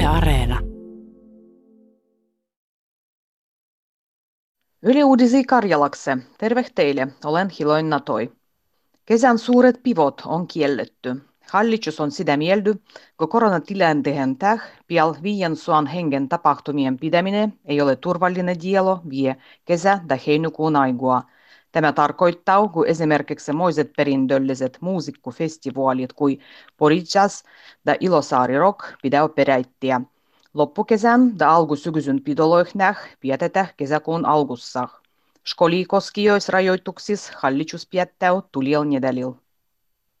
Yle Areena. Yle Uudisi Karjalakse. Terve teille, olen Hiloin Natoi. Kesän suuret pivot on kielletty. Hallitus on sitä mieldy, kun koronatilanteen täh pial viien suan hengen tapahtumien pidäminen ei ole turvallinen dielo vie kesä- tai heinäkuun aigua. Tämä tarkoittaa, kun esimerkiksi moiset perindölliset muusikkofestivaalit kuin Porijas ja Ilosaari Rock pitää peräittiä. Loppukesän ja alkusyksyn pidoloihnäh pidetään kesäkuun alkussa. Skolikoskijoisrajoituksissa hallitus piettää tuliel nedälil.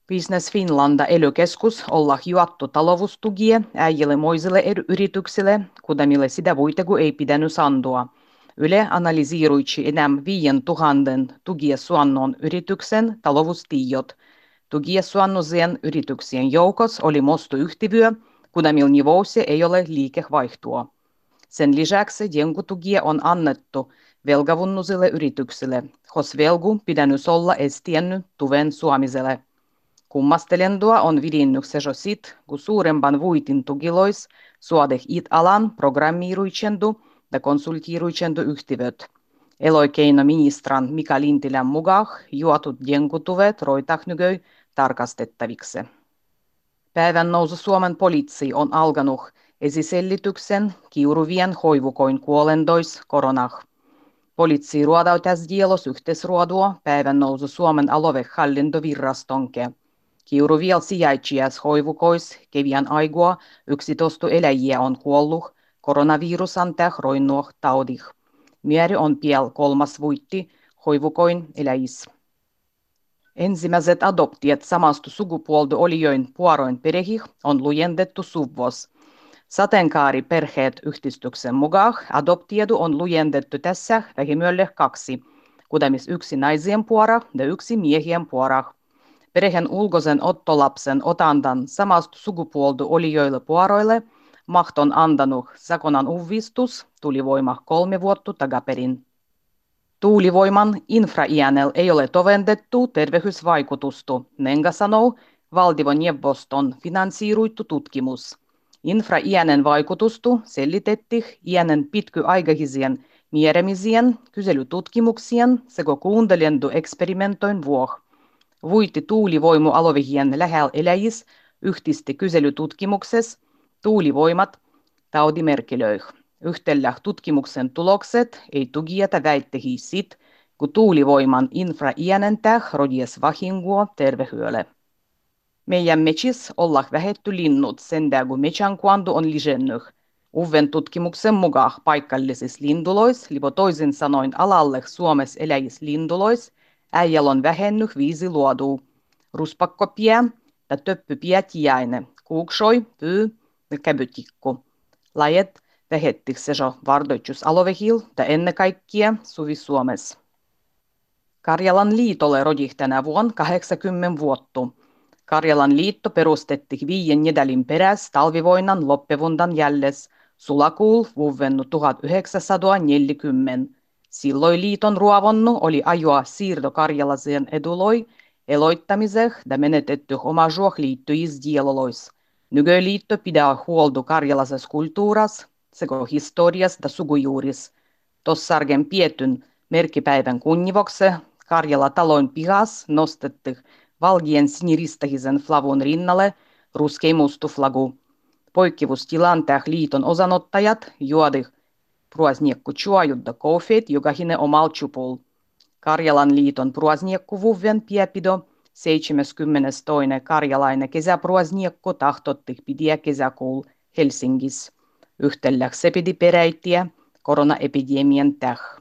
Business Finlanda elykeskus olla juottu talovustugie äijille moisille yrityksille, kudamille sitä voitegu ei pitänyt sandua. Yle analysiiruitsi enää viien tuhannen tugiessuannon yrityksen talovustiijot. Tugiessuannosien yrityksien joukos oli mostu yhtivyö, kudamil nivousi ei ole liikevaihtoa. Sen lisäksi jenkutugie on annettu velgavunnusille yrityksille, hos velgu pidännyt olla estiennyt tuven suomiselle. Kummastelendua on vidinnyksessä sit, kun suurempan vuitin tugilois suodeh it-alan programmiiruitsendu ja konsultiiruitsendu yhtiöt. Eloikeino ministran Mika Lintilän mukaan juotut jenkutuvet roitahnygöi tarkastettaviksi. Päivän nousu Suomen poliisi on alkanut esiselityksen kiuruvien hoivukoin kuolendois koronah. Poliisi ruodautas dielos yhteisruodua päivän nousu Suomen alovehallintovirrastonke. Kiuru vielä sijaitsijas hoivukois kevian aigua yksitostu eläjiä on kuollut koronavirusan roinnuoh taudih. Mieri on piel kolmas vuitti hoivukoin eläjis. Ensimmäiset adoptiet samastu sukupuolta olijoin puaroin perehih on lujendettu suvvos. Sateenkaari perheet yhdistyksen mukaan adoptiedu on lujendettu tässä vähimölle kaksi, kudamis yksi naisien puora ja yksi miehien puora. Perheen ulkoisen ottolapsen otandan samasta sukupuolta olijoille puaroille mahton antanut sakonan uvistus tuli voima kolme vuotta takaperin. Tuulivoiman infraiänel ei ole tovendettu terveysvaikutusta, nenga sanoo valtioneuvoston finansiiruittu tutkimus. Infraiänen vaikutustu selitettiin iänen pitkyaikaisien mieremisien, kyselytutkimuksien sekä kuuntelendu eksperimentoin vuoh. Vuitti tuulivoimu alovihien lähellä eläjis yhtisti kyselytutkimuksessa tuulivoimat taudimerkilöih. Yhtellä tutkimuksen tulokset ei tugieta väittehi sit, kun tuulivoiman infraiänentää rodies vahingoa tervehyölle. Meidän mechis olla vähetty linnut sen kun mechan kuandu on lisennyt. Uven tutkimuksen mukaan paikallisissa lindulois, lipo toisin sanoin alalle Suomessa eläjis lindulois, äijäl on vähennyt viisi luoduu. Ruspakkopie ja töppypie tiäine, kuuksoi, pyy Lajet vähettiksejo vardoitjus alovehil ja ennen kaikkea suvi Suomessa. Karjalan liitolle rodih tänä vuonna 80 vuotta. Karjalan liitto perustettiin viien nedälin peräs talvivoinan loppevundan jälles sulakuul vuovennu 1940. Silloin liiton ruovonnu oli ajoa siirto karjalaseen eduloi eloittamiseh ja menetetty omaisuus liittyis dielolois. Nykyliitto pitää huolta karjalasessa kulttuuras sekä historias ja sukujuuris. Tossargen pietyn merkkipäivän kunnivokse Karjala talon pihas nostettu valgien siniristahisen flavun rinnalle ruskei mustu flagu. Poikkivustilanteeh liiton osanottajat juodih pruasniekku chuajudda kofet jokahine omal chupul. Karjalan liiton pruasniekkuvuven piepido 72. karjalainen kesäpruasniekko tahtotti pidiä kesäkuul Helsingissä. Se pidi peräittiä koronaepidemian täh.